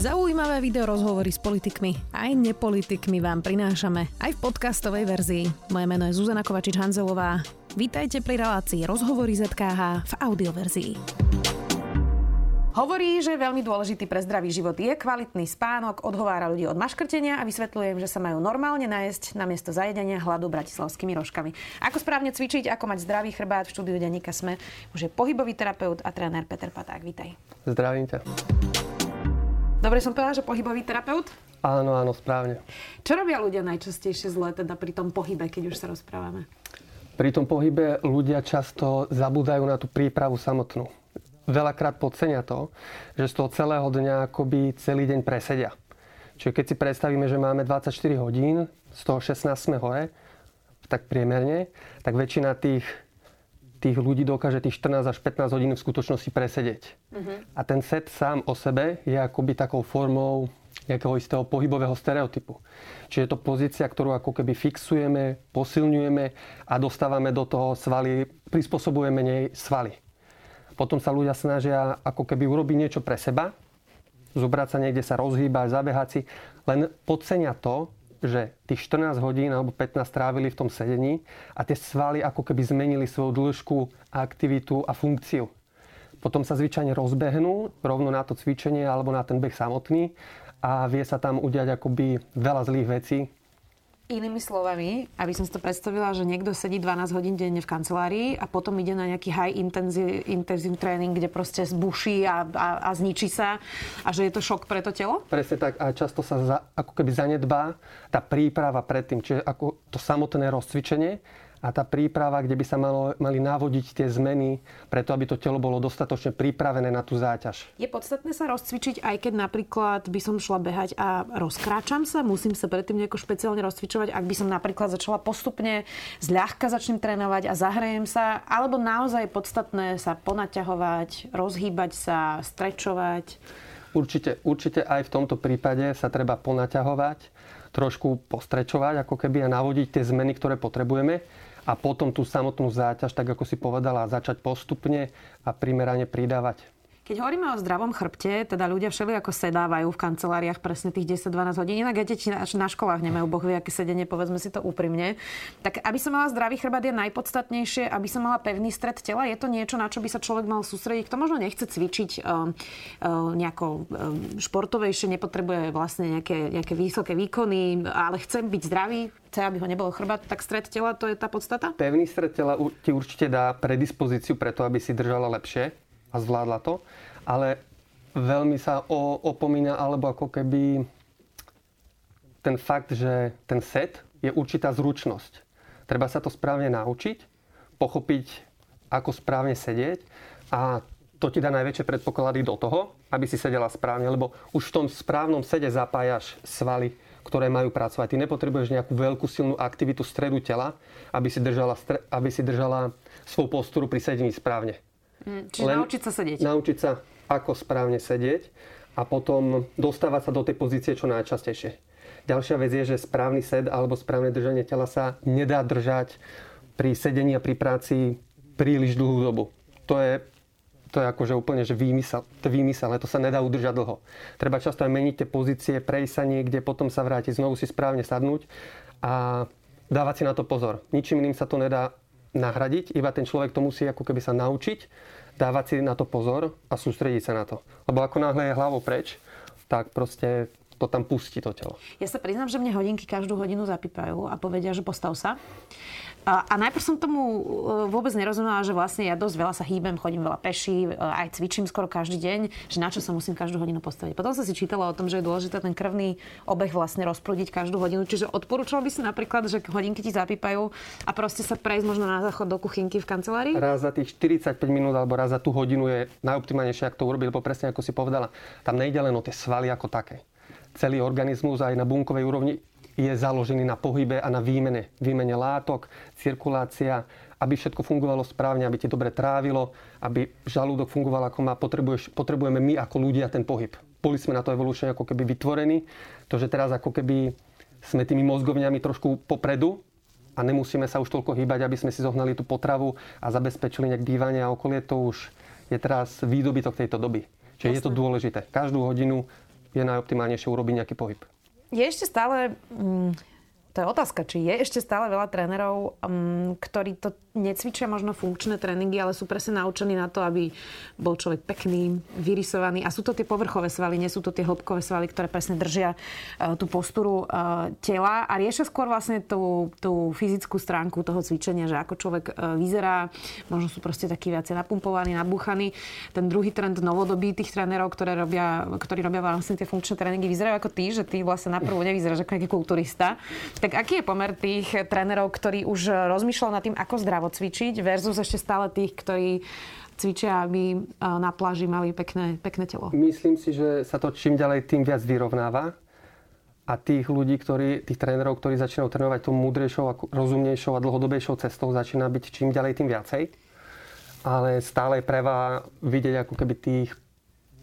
Zaujímavé video rozhovory s politikmi aj nepolitikmi vám prinášame aj v podcastovej verzii. Moje meno je Zuzana Kovačič-Hanzelová. Vítajte pri relácii Rozhovory ZKH v audioverzii. Hovorí, že veľmi dôležitý pre zdravý život je kvalitný spánok, odhovára ľudí od maškrtenia a vysvetľujem, že sa majú normálne najesť namiesto zajedania hladu bratislavskými rožkami. Ako správne cvičiť, ako mať zdravý chrbát v štúdiu Denika Sme, už je pohybový terapeut a tréner Peter Paták. Vítaj. Zdravím ťa. Dobre som povedala, že pohybový terapeut? Áno, áno, správne. Čo robia ľudia najčastejšie zle teda pri tom pohybe, keď už sa rozprávame? Pri tom pohybe ľudia často zabúdajú na tú prípravu samotnú. Veľakrát podcenia to, že z toho celého dňa akoby celý deň presedia. Čiže keď si predstavíme, že máme 24 hodín, z toho 16 sme hore, tak priemerne, tak väčšina tých tých ľudí dokáže tých 14 až 15 hodín v skutočnosti presedieť. Uh-huh. A ten set sám o sebe je akoby takou formou nejakého istého pohybového stereotypu. Čiže je to pozícia, ktorú ako keby fixujeme, posilňujeme a dostávame do toho svaly, prispôsobujeme nej svaly. Potom sa ľudia snažia ako keby urobiť niečo pre seba, zobrať sa niekde sa rozhýbať, zabehať si, len podcenia to, že tých 14 hodín alebo 15 trávili v tom sedení a tie svaly ako keby zmenili svoju dĺžku, aktivitu a funkciu. Potom sa zvyčajne rozbehnú rovno na to cvičenie alebo na ten beh samotný a vie sa tam udiať akoby veľa zlých vecí, Inými slovami, aby som si to predstavila, že niekto sedí 12 hodín denne v kancelárii a potom ide na nejaký high intensive, intensive training, kde proste zbuší a, a, a zničí sa a že je to šok pre to telo? Presne tak a často sa za, ako keby zanedbá tá príprava predtým, čiže ako to samotné rozcvičenie a tá príprava, kde by sa malo, mali navodiť tie zmeny, preto aby to telo bolo dostatočne pripravené na tú záťaž. Je podstatné sa rozcvičiť, aj keď napríklad by som šla behať a rozkráčam sa, musím sa predtým nejako špeciálne rozcvičovať, ak by som napríklad začala postupne zľahka začnem trénovať a zahrejem sa, alebo naozaj je podstatné sa ponaťahovať, rozhýbať sa, strečovať. Určite, určite aj v tomto prípade sa treba ponaťahovať, trošku postrečovať ako keby a navodiť tie zmeny, ktoré potrebujeme a potom tú samotnú záťaž, tak ako si povedala, začať postupne a primerane pridávať. Keď hovoríme o zdravom chrbte, teda ľudia všeli ako sedávajú v kanceláriách presne tých 10-12 hodín, inak aj deti na školách nemajú boh aké sedenie, povedzme si to úprimne. Tak aby som mala zdravý chrbát je najpodstatnejšie, aby som mala pevný stred tela. Je to niečo, na čo by sa človek mal sústrediť? Kto možno nechce cvičiť uh, uh, nejako uh, športovejšie, nepotrebuje vlastne nejaké, nejaké vysoké výkony, ale chce byť zdravý, chce, aby ho nebolo chrbát, tak stred tela, to je tá podstata? Pevný stred tela ti určite dá predispozíciu preto, aby si držala lepšie a zvládla to, ale veľmi sa o, opomína alebo ako keby ten fakt, že ten set je určitá zručnosť. Treba sa to správne naučiť, pochopiť, ako správne sedieť a to ti dá najväčšie predpoklady do toho, aby si sedela správne, lebo už v tom správnom sede zapájaš svaly, ktoré majú pracovať. Ty nepotrebuješ nejakú veľkú silnú aktivitu stredu tela, aby si držala, aby si držala svoju posturu pri sedení správne. Mm, čiže Len naučiť sa sedieť. Naučiť sa, ako správne sedieť a potom dostávať sa do tej pozície čo najčastejšie. Ďalšia vec je, že správny sed alebo správne držanie tela sa nedá držať pri sedení a pri práci príliš dlhú dobu. To je, to je akože úplne že výmysel, to výmysel, to sa nedá udržať dlho. Treba často aj meniť tie pozície, prejsť sa niekde, potom sa vrátiť, znovu si správne sadnúť a dávať si na to pozor. Ničím iným sa to nedá nahradiť, iba ten človek to musí ako keby sa naučiť, dávať si na to pozor a sústrediť sa na to. Lebo ako náhle je hlavou preč, tak proste to tam pustí to telo. Ja sa priznám, že mne hodinky každú hodinu zapípajú a povedia, že postav sa. A, a najprv som tomu e, vôbec nerozumela, že vlastne ja dosť veľa sa hýbem, chodím veľa peší, e, aj cvičím skoro každý deň, že na čo sa musím každú hodinu postaviť. Potom som si čítala o tom, že je dôležité ten krvný obeh vlastne rozprúdiť každú hodinu. Čiže odporúčal by si napríklad, že hodinky ti zapípajú a proste sa prejsť možno na záchod do kuchynky v kancelárii? Raz za tých 45 minút alebo raz za tú hodinu je najoptimálnejšie, ak to urobiť, lebo presne ako si povedala, tam nejde len o tie svaly ako také celý organizmus aj na bunkovej úrovni je založený na pohybe a na výmene. Výmene látok, cirkulácia, aby všetko fungovalo správne, aby ti dobre trávilo, aby žalúdok fungoval ako má. Potrebujeme my ako ľudia ten pohyb. Boli sme na to evolučne ako keby vytvorení. To, že teraz ako keby sme tými mozgovňami trošku popredu a nemusíme sa už toľko hýbať, aby sme si zohnali tú potravu a zabezpečili nejak bývanie a okolie, to už je teraz výdobytok tejto doby. Čiže Jasne. je to dôležité. Každú hodinu je najoptimálnejšie urobiť nejaký pohyb. Je ešte stále mm, to je otázka, či je ešte stále veľa trénerov, um, ktorí to necvičia možno funkčné tréningy, ale sú presne naučení na to, aby bol človek pekný, vyrysovaný. A sú to tie povrchové svaly, nie sú to tie hĺbkové svaly, ktoré presne držia uh, tú posturu uh, tela a riešia skôr vlastne tú, tú fyzickú stránku toho cvičenia, že ako človek uh, vyzerá, možno sú proste takí viacej napumpovaní, nabúchaní. Ten druhý trend novodobí tých trénerov, ktoré robia, ktorí robia vlastne tie funkčné tréningy, vyzerajú ako ty, že ty vlastne naprvu nevyzeráš ako nejaký kulturista. Tak aký je pomer tých trénerov, ktorí už rozmýšľajú nad tým, ako zdravo cvičiť versus ešte stále tých, ktorí cvičia, aby na pláži mali pekné, pekné telo? Myslím si, že sa to čím ďalej tým viac vyrovnáva a tých ľudí, ktorí, tých trénerov, ktorí začínajú trénovať tou múdrejšou a rozumnejšou a dlhodobejšou cestou, začína byť čím ďalej tým viacej. Ale stále je preva vidieť ako keby tých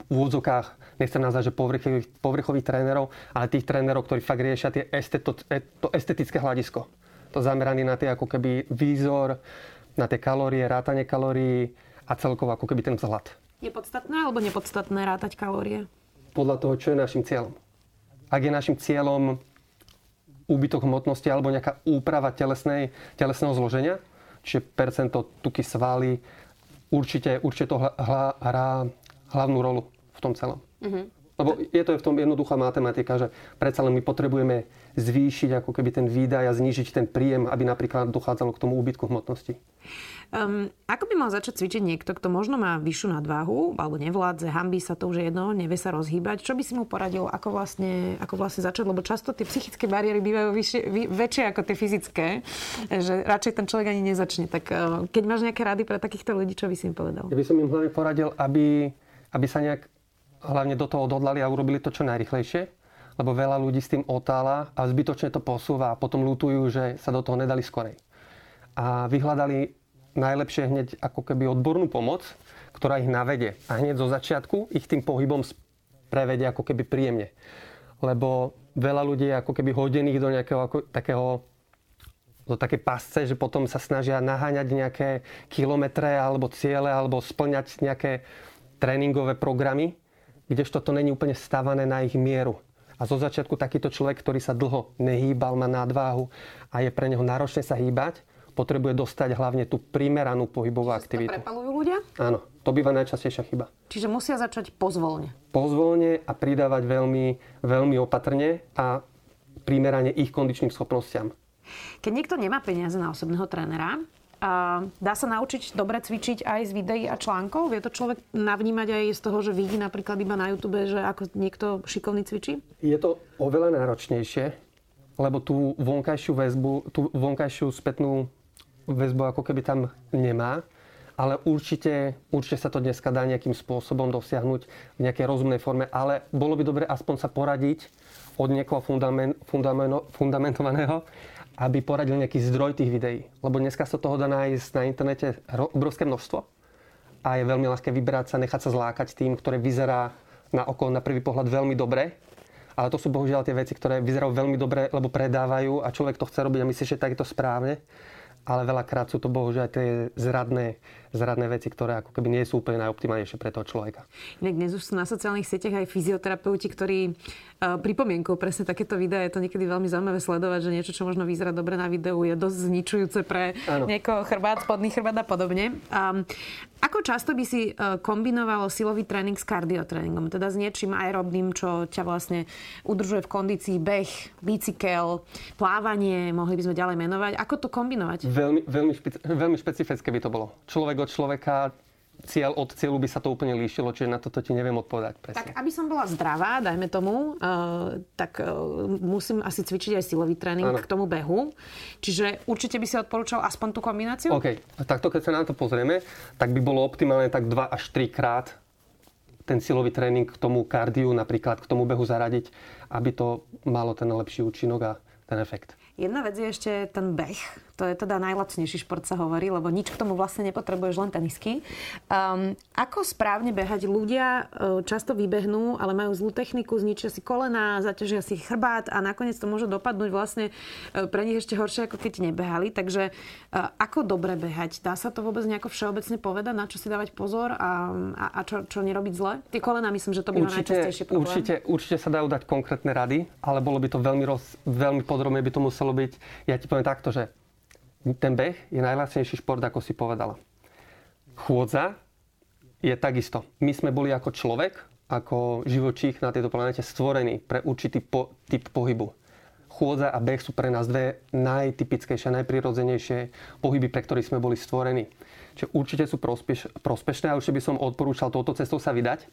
v úvodzokách nechcem nazvať, že povrchových, povrchových trénerov, ale tých trénerov, ktorí fakt riešia tie esteto, to estetické hľadisko. To zameraný na tie ako keby výzor, na tie kalórie, rátanie kalórií a celkovo ako keby ten vzhľad. Je podstatné alebo nepodstatné rátať kalórie? Podľa toho, čo je našim cieľom. Ak je našim cieľom úbytok hmotnosti alebo nejaká úprava telesnej, telesného zloženia, čiže percento tuky svaly, určite, určite to hrá hlavnú rolu v tom celom. Mm-hmm. Lebo je to v tom jednoduchá matematika, že predsa len my potrebujeme zvýšiť ako keby ten výdaj a znížiť ten príjem, aby napríklad dochádzalo k tomu úbytku hmotnosti. Um, ako by mal začať cvičiť niekto, kto možno má vyššiu nadváhu, alebo nevládze, hambí sa to už jedno, nevie sa rozhýbať? Čo by si mu poradil, ako vlastne, ako vlastne začať? Lebo často tie psychické bariéry bývajú vyššie, vy, väčšie ako tie fyzické, že radšej ten človek ani nezačne. Tak uh, keď máš nejaké rady pre takýchto ľudí, čo by si im povedal? Ja by som im hlavne poradil, aby, aby sa nejak hlavne do toho odhodlali a urobili to čo najrychlejšie, lebo veľa ľudí s tým otála a zbytočne to posúva a potom lutujú, že sa do toho nedali skorej. A vyhľadali najlepšie hneď ako keby odbornú pomoc, ktorá ich navede. A hneď zo začiatku ich tým pohybom prevede ako keby príjemne. Lebo veľa ľudí je ako keby hodených do nejakého ako, takého do také pasce, že potom sa snažia naháňať nejaké kilometre alebo ciele alebo splňať nejaké tréningové programy, kdežto to není úplne stavané na ich mieru. A zo začiatku takýto človek, ktorý sa dlho nehýbal, má nadváhu a je pre neho náročné sa hýbať, potrebuje dostať hlavne tú primeranú pohybovú Čiže aktivitu. Prepalujú ľudia? Áno, to býva najčastejšia chyba. Čiže musia začať pozvolne. Pozvolne a pridávať veľmi, veľmi opatrne a primerane ich kondičným schopnostiam. Keď niekto nemá peniaze na osobného trénera, a dá sa naučiť dobre cvičiť aj z videí a článkov? Vie to človek navnímať aj z toho, že vidí napríklad iba na YouTube, že ako niekto šikovný cvičí? Je to oveľa náročnejšie, lebo tú vonkajšiu väzbu, tú vonkajšiu spätnú väzbu ako keby tam nemá. Ale určite, určite sa to dneska dá nejakým spôsobom dosiahnuť v nejakej rozumnej forme. Ale bolo by dobre aspoň sa poradiť od niekoho fundament, fundament, fundamentovaného, aby poradil nejaký zdroj tých videí. Lebo dneska sa toho dá nájsť na internete obrovské množstvo a je veľmi ľahké vybrať sa, nechať sa zlákať tým, ktoré vyzerá na oko na prvý pohľad veľmi dobre. Ale to sú bohužiaľ tie veci, ktoré vyzerajú veľmi dobre, lebo predávajú a človek to chce robiť a myslí, že tak je to správne ale veľakrát sú to bohužiaľ tie zradné, zradné veci, ktoré ako keby nie sú úplne najoptimálnejšie pre toho človeka. Inak dnes už sú na sociálnych sieťach aj fyzioterapeuti, ktorí uh, pripomienkujú presne takéto videá. Je to niekedy veľmi zaujímavé sledovať, že niečo, čo možno vyzerá dobre na videu, je dosť zničujúce pre ano. niekoho chrbát, spodný chrbát a podobne. Um, ako často by si uh, kombinovalo silový tréning s kardiotréningom? Teda s niečím aerobným, čo ťa vlastne udržuje v kondícii beh, bicykel, plávanie, mohli by sme ďalej menovať. Ako to kombinovať? Veľmi, veľmi, špeci- veľmi špecifické by to bolo. Človek od človeka, cieľ od cieľu by sa to úplne líšilo, čiže na toto ti neviem odpovedať presne. Tak aby som bola zdravá, dajme tomu, uh, tak uh, musím asi cvičiť aj silový tréning ano. k tomu behu. Čiže určite by si odporúčal aspoň tú kombináciu? OK. Takto keď sa na to pozrieme, tak by bolo optimálne tak 2 až 3 krát ten silový tréning k tomu kardiu, napríklad k tomu behu zaradiť, aby to malo ten lepší účinok a ten efekt. Jedna vec je ešte ten beh, To je teda najlacnejší šport, sa hovorí, lebo nič k tomu vlastne nepotrebuješ, len tenisky. Um, ako správne behať? Ľudia uh, často vybehnú, ale majú zlú techniku, zničia si kolena, zaťažia si chrbát a nakoniec to môže dopadnúť vlastne uh, pre nich ešte horšie, ako keď nebehali. Takže uh, ako dobre behať? Dá sa to vôbec nejako všeobecne povedať, na čo si dávať pozor a, a, a čo, čo nerobiť zle? Tie kolena, myslím, že to by určite, najčastejšie problém. Určite, určite sa dajú dať konkrétne rady, ale bolo by to veľmi, roz, veľmi podrobne by to muselo byť. Ja ti poviem takto, že ten beh je najlacnejší šport, ako si povedala. Chôdza je takisto. My sme boli ako človek, ako živočích na tejto planete stvorení pre určitý po, typ pohybu. Chôdza a beh sú pre nás dve najtypickejšie, najprirodzenejšie pohyby, pre ktorých sme boli stvorení. Čiže určite sú prospeš, prospešné a určite by som odporúčal touto cestou sa vydať.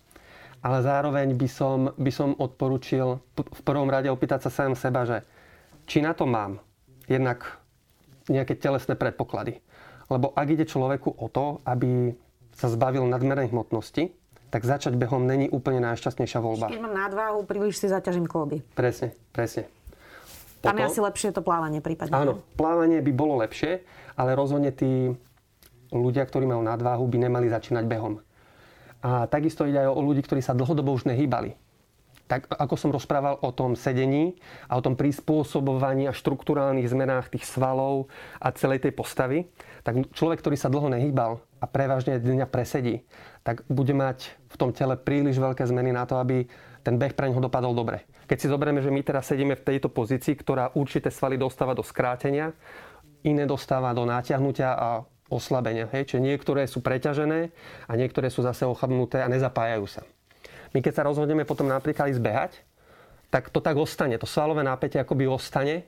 Ale zároveň by som, by som odporúčil v prvom rade opýtať sa sám seba, že či na to mám jednak nejaké telesné predpoklady. Lebo ak ide človeku o to, aby sa zbavil nadmernej hmotnosti, tak začať behom není úplne najšťastnejšia voľba. Keď mám nadváhu, príliš si zaťažím kloby. Presne, presne. Potom, Tam je asi lepšie to plávanie prípadne. Áno, plávanie by bolo lepšie, ale rozhodne tí ľudia, ktorí majú nadváhu, by nemali začínať behom. A takisto ide aj o ľudí, ktorí sa dlhodobo už nehýbali tak ako som rozprával o tom sedení a o tom prispôsobovaní a štruktúrálnych zmenách tých svalov a celej tej postavy, tak človek, ktorý sa dlho nehýbal a prevažne dňa presedí, tak bude mať v tom tele príliš veľké zmeny na to, aby ten beh pre neho dopadol dobre. Keď si zoberieme, že my teraz sedíme v tejto pozícii, ktorá určité svaly dostáva do skrátenia, iné dostáva do náťahnutia a oslabenia. Hej? Čiže niektoré sú preťažené a niektoré sú zase ochabnuté a nezapájajú sa. My keď sa rozhodneme potom napríklad ísť behať, tak to tak ostane. To svalové napätie akoby ostane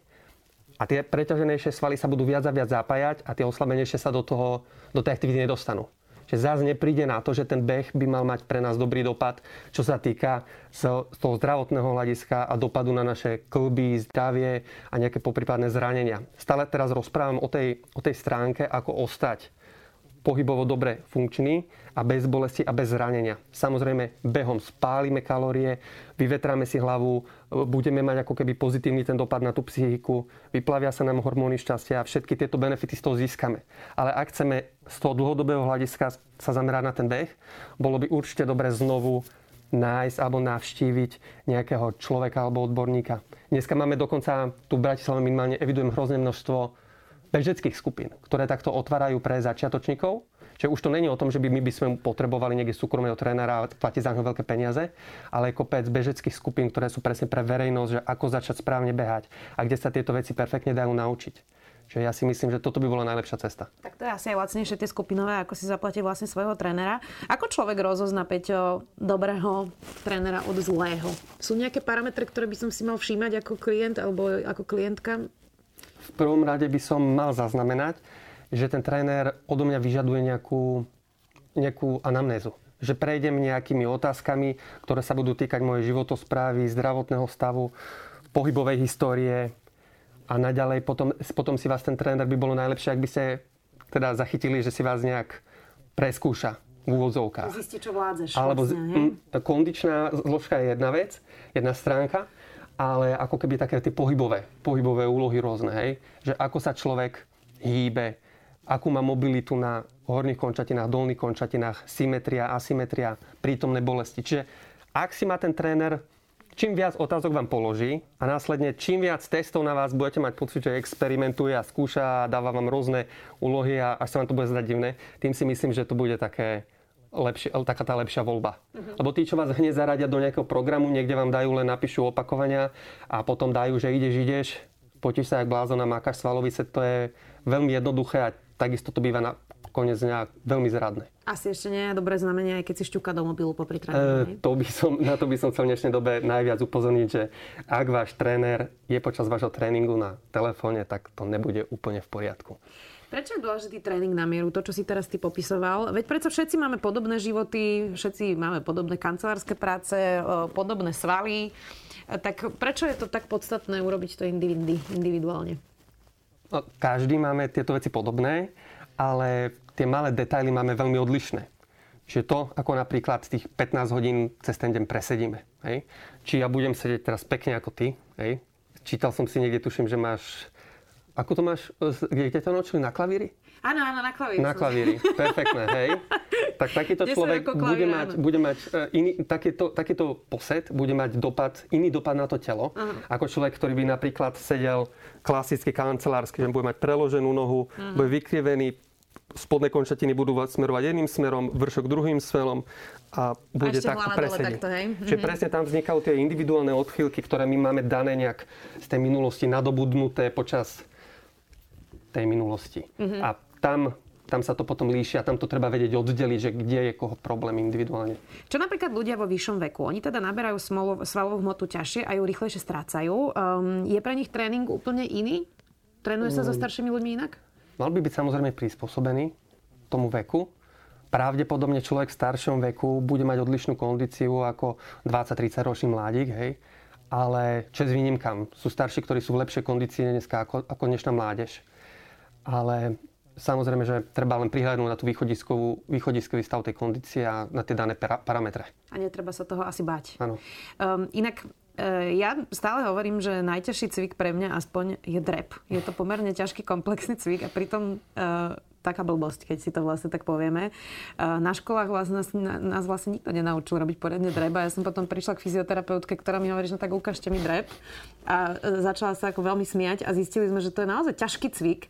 a tie preťaženejšie svaly sa budú viac a viac zapájať a tie oslabenejšie sa do, toho, do tej aktivity nedostanú. Že zás nepríde na to, že ten beh by mal mať pre nás dobrý dopad, čo sa týka z toho zdravotného hľadiska a dopadu na naše klby, zdravie a nejaké poprípadné zranenia. Stále teraz rozprávam o tej, o tej stránke, ako ostať pohybovo dobre funkčný a bez bolesti a bez zranenia. Samozrejme, behom spálime kalórie, vyvetráme si hlavu, budeme mať ako keby pozitívny ten dopad na tú psychiku, vyplavia sa nám hormóny šťastia a všetky tieto benefity z toho získame. Ale ak chceme z toho dlhodobého hľadiska sa zamerať na ten beh, bolo by určite dobre znovu nájsť alebo navštíviť nejakého človeka alebo odborníka. Dneska máme dokonca tu v Bratislave minimálne evidujem hrozné množstvo bežeckých skupín, ktoré takto otvárajú pre začiatočníkov. Čiže už to není o tom, že by my by sme potrebovali niekde súkromného trénera a platiť za ňo veľké peniaze, ale kopec bežeckých skupín, ktoré sú presne pre verejnosť, že ako začať správne behať a kde sa tieto veci perfektne dajú naučiť. Čiže ja si myslím, že toto by bola najlepšia cesta. Tak to je asi aj lacnejšie tie skupinové, ako si zaplatiť vlastne svojho trénera. Ako človek rozozna, Peťo, dobrého trénera od zlého? Sú nejaké parametre, ktoré by som si mal všímať ako klient alebo ako klientka? V prvom rade by som mal zaznamenať, že ten tréner odo mňa vyžaduje nejakú, nejakú anamnézu. Že prejdem nejakými otázkami, ktoré sa budú týkať mojej životosprávy, zdravotného stavu, pohybovej histórie a naďalej potom, potom si vás ten tréner by bolo najlepšie, ak by ste teda zachytili, že si vás nejak preskúša v úvodzovkách. Zistí, čo vládzeš. Alebo vlastne, kondičná zložka je jedna vec, jedna stránka ale ako keby také tie pohybové, pohybové úlohy rôzne, hej? Že ako sa človek hýbe, akú má mobilitu na horných končatinách, dolných končatinách, symetria, asymetria, prítomné bolesti. Čiže ak si má ten tréner čím viac otázok vám položí a následne čím viac testov na vás budete mať pocit, že experimentuje a skúša a dáva vám rôzne úlohy a až sa vám to bude zdať divné, tým si myslím, že to bude také lepšie, taká tá lepšia voľba. Uh-huh. Lebo tí, čo vás hneď zaradia do nejakého programu, niekde vám dajú len napíšu opakovania a potom dajú, že ideš, ideš, potíš sa jak blázon a mákaš svalovice, to je veľmi jednoduché a takisto to býva na konec dňa veľmi zradné. Asi ešte nie je dobré znamenie, aj keď si šťuka do mobilu tréningu. E, to by som, na to by som chcel v dnešnej dobe najviac upozorniť, že ak váš tréner je počas vášho tréningu na telefóne, tak to nebude úplne v poriadku. Prečo je dôležitý tréning na mieru, to, čo si teraz ty popisoval? Veď predsa všetci máme podobné životy, všetci máme podobné kancelárske práce, podobné svaly. Tak prečo je to tak podstatné urobiť to individuálne? No, každý máme tieto veci podobné, ale tie malé detaily máme veľmi odlišné. Čiže to, ako napríklad tých 15 hodín cez ten deň presedíme. Hej? Či ja budem sedieť teraz pekne ako ty. Hej? Čítal som si niekde, tuším, že máš ako to máš, kde, kde to naučili? Na klavíri? Áno, áno, na klavíri. Na klavíri, perfektné, hej. Tak takýto človek klavír, bude mať, bude mať e, iný, takéto, takéto posed bude mať dopad, iný dopad na to telo, uh-huh. ako človek, ktorý by napríklad sedel klasicky kancelársky, že bude mať preloženú nohu, uh-huh. bude vykrivený, spodné končatiny budú smerovať jedným smerom, vršok druhým smerom a bude a takto presedieť. Čiže mhm. presne tam vznikajú tie individuálne odchýlky, ktoré my máme dané nejak z tej minulosti nadobudnuté počas tej minulosti. Mm-hmm. A tam tam sa to potom líšia, tam to treba vedieť oddeliť, že kde je koho problém individuálne. Čo napríklad ľudia vo vyššom veku? Oni teda naberajú svalovú hmotu ťažšie a ju rýchlejšie strácajú. Um, je pre nich tréning úplne iný? Trénuje sa mm. so staršími ľuďmi inak? Mal by byť samozrejme prispôsobený tomu veku. Pravdepodobne človek v staršom veku bude mať odlišnú kondíciu ako 20-30 ročný mladík, hej. Ale čes výnimkám. Sú starší, ktorí sú v lepšej kondícii dneska ako, ako dnešná mládež. Ale Samozrejme, že treba len prihľadnúť na tú východiskovú, východiskový stav tej kondície a na tie dané para, parametre. A netreba sa toho asi bať. Áno. Um, inak e, ja stále hovorím, že najťažší cvik pre mňa aspoň je drep. Je to pomerne ťažký komplexný cvik a pritom uh, taká blbosť, keď si to vlastne tak povieme. Na školách vlastne nás, nás vlastne nikto nenaučil robiť poriadne dreba. Ja som potom prišla k fyzioterapeutke, ktorá mi hovorí, že no tak ukážte mi dreb. A e, začala sa ako veľmi smiať a zistili sme, že to je naozaj ťažký cvik.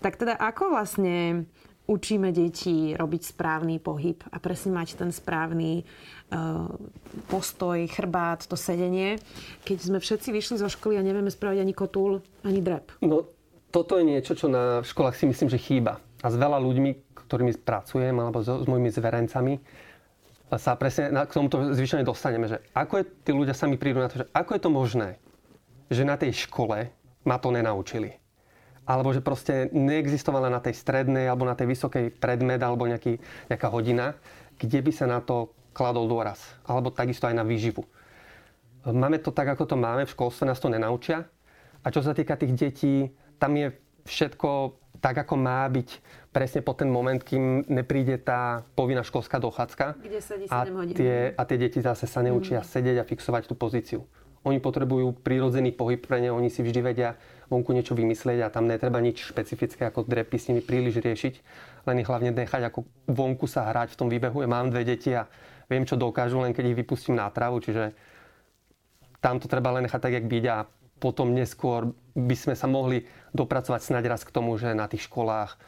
Tak teda ako vlastne učíme deti robiť správny pohyb a presne mať ten správny uh, postoj, chrbát, to sedenie, keď sme všetci vyšli zo školy a nevieme spraviť ani kotúl, ani drep. No, toto je niečo, čo na školách si myslím, že chýba a s veľa ľuďmi, ktorými pracujem, alebo s, s mojimi zverencami, sa presne k tomuto zvyšene dostaneme, že ako je, tí ľudia sami prídu na to, že ako je to možné, že na tej škole ma to nenaučili. Alebo že proste neexistovala na tej strednej alebo na tej vysokej predmed alebo nejaký, nejaká hodina, kde by sa na to kladol dôraz. Alebo takisto aj na výživu. Máme to tak, ako to máme, v školstve nás to nenaučia. A čo sa týka tých detí, tam je všetko tak, ako má byť presne po ten moment, kým nepríde tá povinná školská dochádzka. Kde sedí 7 a. Tie, a tie deti zase sa neučia mm. sedieť a fixovať tú pozíciu. Oni potrebujú prírodzený pohyb pre ne, oni si vždy vedia vonku niečo vymyslieť a tam netreba nič špecifické ako drepy s nimi príliš riešiť, len ich hlavne nechať ako vonku sa hrať v tom výbehu. Ja mám dve deti a viem, čo dokážu, len keď ich vypustím na travu, čiže tam to treba len nechať tak, jak byť a potom neskôr by sme sa mohli dopracovať snáď raz k tomu, že na tých školách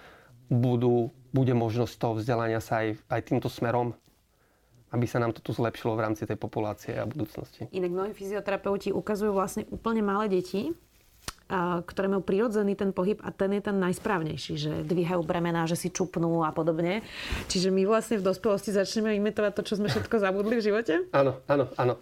budú, bude možnosť toho vzdelania sa aj, aj týmto smerom, aby sa nám to tu zlepšilo v rámci tej populácie a budúcnosti. Inak mnohí fyzioterapeuti ukazujú vlastne úplne malé deti, ktoré majú prirodzený ten pohyb a ten je ten najsprávnejší, že dvíhajú bremená, že si čupnú a podobne. Čiže my vlastne v dospelosti začneme imitovať to, čo sme všetko zabudli v živote? Áno, áno, áno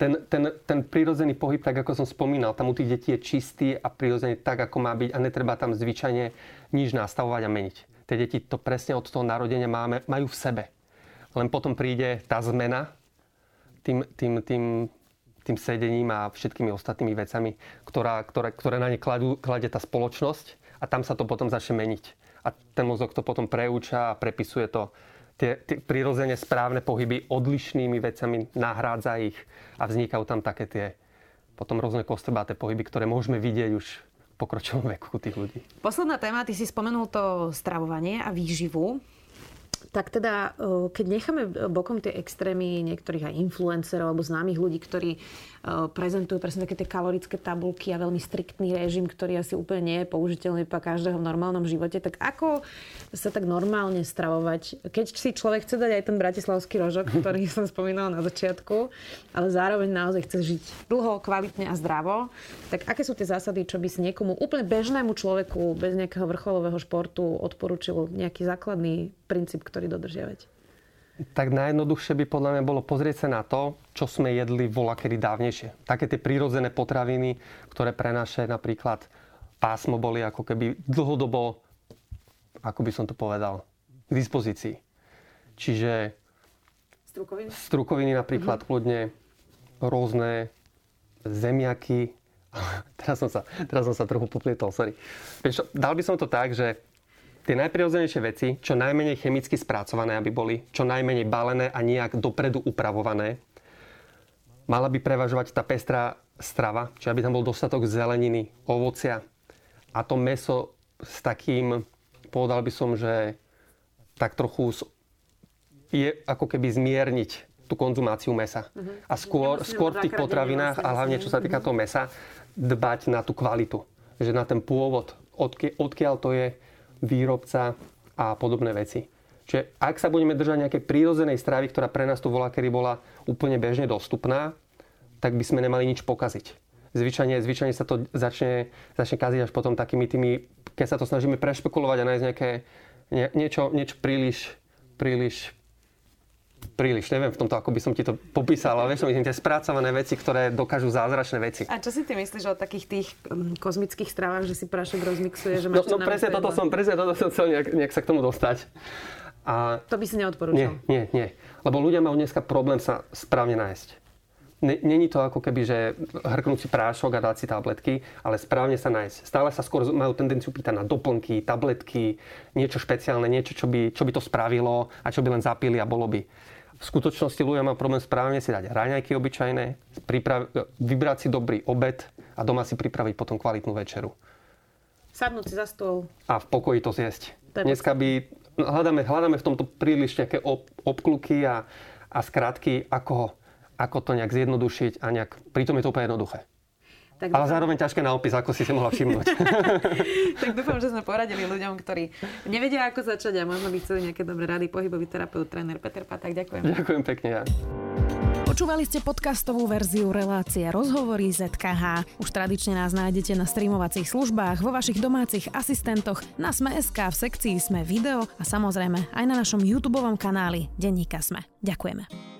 ten, ten, ten prírodzený pohyb, tak ako som spomínal, tam u tých detí je čistý a prírodzený tak, ako má byť a netreba tam zvyčajne nič nastavovať a meniť. Tie deti to presne od toho narodenia máme, majú v sebe. Len potom príde tá zmena tým, tým, tým, tým sedením a všetkými ostatnými vecami, ktorá, ktoré, ktoré na ne kladie tá spoločnosť a tam sa to potom začne meniť. A ten mozog to potom preúča a prepisuje to tie, tie prirodzene správne pohyby odlišnými vecami, nahrádza ich a vznikajú tam také tie potom rôzne kostrbáte pohyby, ktoré môžeme vidieť už v pokročilom veku tých ľudí. Posledná téma, ty si spomenul to stravovanie a výživu. Tak teda, e, keď necháme bokom tie extrémy niektorých aj influencerov alebo známych ľudí, ktorí Eh, prezentujú presne také tie kalorické tabulky a veľmi striktný režim, ktorý asi úplne nie je použiteľný pre každého v normálnom živote. Tak ako sa tak normálne stravovať? Keď si človek chce dať aj ten bratislavský rožok, ktorý som spomínala na začiatku, ale zároveň naozaj chce žiť dlho, kvalitne a zdravo, tak aké sú tie zásady, čo by si niekomu úplne bežnému človeku bez nejakého vrcholového športu odporúčil nejaký základný princíp, ktorý dodržiavať? tak najjednoduchšie by podľa mňa bolo pozrieť sa na to, čo sme jedli vola kedy dávnejšie. Také tie prírodzené potraviny, ktoré pre naše napríklad pásmo boli ako keby dlhodobo, ako by som to povedal, k dispozícii. Čiže strukoviny, strukoviny napríklad, mm-hmm. kľudne rôzne zemiaky. teraz, som sa, teraz som sa trochu poplietol, sorry. Dal by som to tak, že tie najprirodzenejšie veci, čo najmenej chemicky spracované, aby boli, čo najmenej balené a nejak dopredu upravované. Mala by prevažovať tá pestrá strava, čiže aby tam bol dostatok zeleniny, ovocia, a to meso s takým, povedal by som, že tak trochu je ako keby zmierniť tú konzumáciu mesa. Uh-huh. A skôr, skôr v tých potravinách, a hlavne čo sa týka toho mesa, dbať na tú kvalitu. Že na ten pôvod, odkiaľ to je výrobca a podobné veci. Čiže ak sa budeme držať nejakej prírodzenej stravy, ktorá pre nás tu bola, kedy bola úplne bežne dostupná, tak by sme nemali nič pokaziť. Zvyčajne, zvyčajne sa to začne, začne kaziť až potom takými tými, keď sa to snažíme prešpekulovať a nájsť nejaké, nie, niečo, niečo príliš, príliš príliš, neviem v tomto, ako by som ti to popísal, ale vieš, myslím, tie spracované veci, ktoré dokážu zázračné veci. A čo si ty myslíš o takých tých um, kozmických stravách, že si prášok rozmixuje, že máš No, no presne toto som, presne toto som chcel nejak, nejak sa k tomu dostať. A... To by si neodporúčal? Nie, nie, nie. Lebo ľudia majú dneska problém sa správne nájsť. Není to ako keby, že hrknúť si prášok a dať si tabletky, ale správne sa nájsť. Stále sa skôr majú tendenciu pýtať na doplnky, tabletky, niečo špeciálne, niečo, čo by, čo by to spravilo a čo by len zapili a bolo by. V skutočnosti ľudia majú problém správne si dať raňajky obyčajné, priprav- vybrať si dobrý obed a doma si pripraviť potom kvalitnú večeru. Sadnúť si za stôl. A v pokoji to zjesť. Dneska by, no, hľadáme, hľadáme v tomto príliš nejaké ob, obkluky a, a skratky, ako ako to nejak zjednodušiť a nejak... Pritom je to úplne jednoduché. Tak Ale zároveň ťažké na opis, ako si si mohla všimnúť. tak dúfam, že sme poradili ľuďom, ktorí nevedia, ako začať a možno by chceli nejaké dobré rady. Pohybový terapeut, tréner Peter Patak. Ďakujem. Ďakujem pekne. Ja. Počúvali ste podcastovú verziu relácie Rozhovory ZKH. Už tradične nás nájdete na streamovacích službách, vo vašich domácich asistentoch, na Sme.sk, v sekcii Sme video a samozrejme aj na našom YouTube kanáli Denníka Sme. Ďakujeme.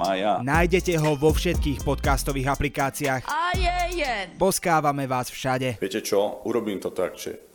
mája. Nájdete ho vo všetkých podcastových aplikáciách. A je, je. Poskávame vás všade. Viete čo? Urobím to tak, že